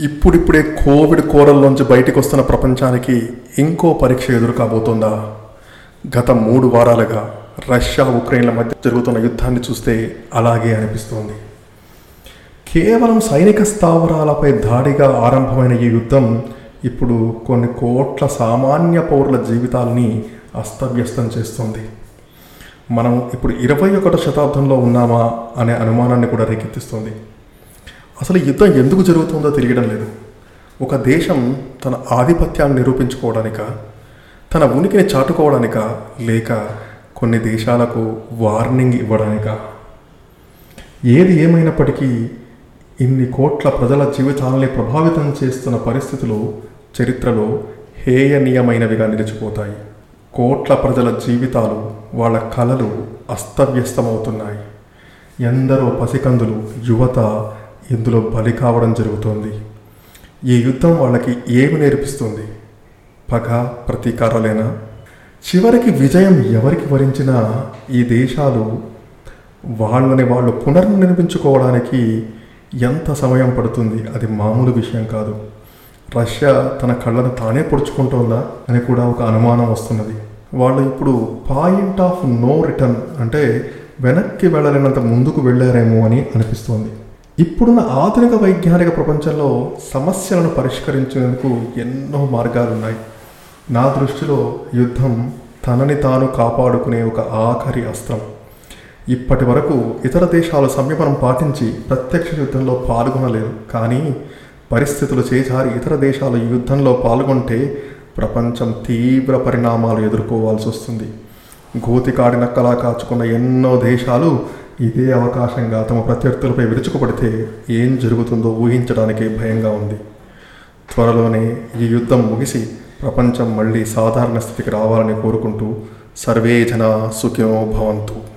ఇప్పుడిప్పుడే కోవిడ్ కోరల్లోంచి బయటకు వస్తున్న ప్రపంచానికి ఇంకో పరీక్ష ఎదురుకాబోతుందా? గత మూడు వారాలుగా రష్యా ఉక్రెయిన్ల మధ్య జరుగుతున్న యుద్ధాన్ని చూస్తే అలాగే అనిపిస్తోంది. కేవలం సైనిక స్థావరాలపై దాడిగా ఆరంభమైన ఈ యుద్ధం ఇప్పుడు కొన్ని కోట్ల సామాన్య పౌరుల జీవితాల్ని అస్తవ్యస్తం చేస్తోంది. మనం ఇప్పుడు ఇరవై ఒకటో శతాబ్దంలో ఉన్నామా అనే అనుమానాన్ని కూడా రేకెత్తిస్తుంది. అసలు యుద్ధం ఎందుకు జరుగుతుందో తెలియడం లేదు. ఒక దేశం తన ఆధిపత్యాన్ని నిరూపించుకోవడానిక తన ఉనికిని చాటుకోవడానిక లేక కొన్ని దేశాలకు వార్నింగ్ ఇవ్వడానిక? ఏది ఏమైనప్పటికీ ఇన్ని కోట్ల ప్రజల జీవితాలని ప్రభావితం చేస్తున్న పరిస్థితులు చరిత్రలో హేయనీయమైనవిగా నిలిచిపోతాయి. కోట్ల ప్రజల జీవితాలు వాళ్ళ కళలు అస్తవ్యస్తమవుతున్నాయి. ఎందరో పసికందులు యువత ఇందులో బలి కావడం జరుగుతోంది. ఈ యుద్ధం వాళ్ళకి ఏమి నేర్పిస్తుంది? పగ ప్రతీకారాలేనా? చివరికి విజయం ఎవరికి వరించినా ఈ దేశాలు వాళ్ళని వాళ్ళు పునర్నిర్మించుకోవడానికి ఎంత సమయం పడుతుంది? అది మామూలు విషయం కాదు. రష్యా తన కళ్ళను తానే పొడుచుకుంటోందా అని కూడా ఒక అనుమానం వస్తున్నది. వాళ్ళు ఇప్పుడు పాయింట్ ఆఫ్ నో రిటర్న్ అంటే వెనక్కి వెళ్ళలేనంత ముందుకు వెళ్ళారేమో అని అనిపిస్తోంది. ఇప్పుడున్న ఆధునిక వైజ్ఞానిక ప్రపంచంలో సమస్యలను పరిష్కరించేందుకు ఎన్నో మార్గాలు ఉన్నాయి నా దృష్టిలో యుద్ధం తనని తాను కాపాడుకునే ఒక ఆఖరి అస్త్రం. ఇప్పటి వరకు ఇతర దేశాలు సంయమనం పాటించి ప్రత్యక్ష యుద్ధంలో పాల్గొనలేదు. కానీ పరిస్థితులు చేజారి ఇతర దేశాలు యుద్ధంలో పాల్గొంటే ప్రపంచం తీవ్ర పరిణామాలు ఎదుర్కోవాల్సి వస్తుంది గోతికాడి నక్కలా కాచుకున్న ఎన్నో దేశాలు ఇదే అవకాశంగా తమ ప్రత్యర్థులపై విరుచుకుపడితే ఏం జరుగుతుందో ఊహించడానికే భయంగా ఉంది. త్వరలోనే ఈ యుద్ధం ముగిసి ప్రపంచం మళ్ళీ సాధారణ స్థితికి రావాలని కోరుకుంటూ సర్వే జన సుఖినో భవంతు.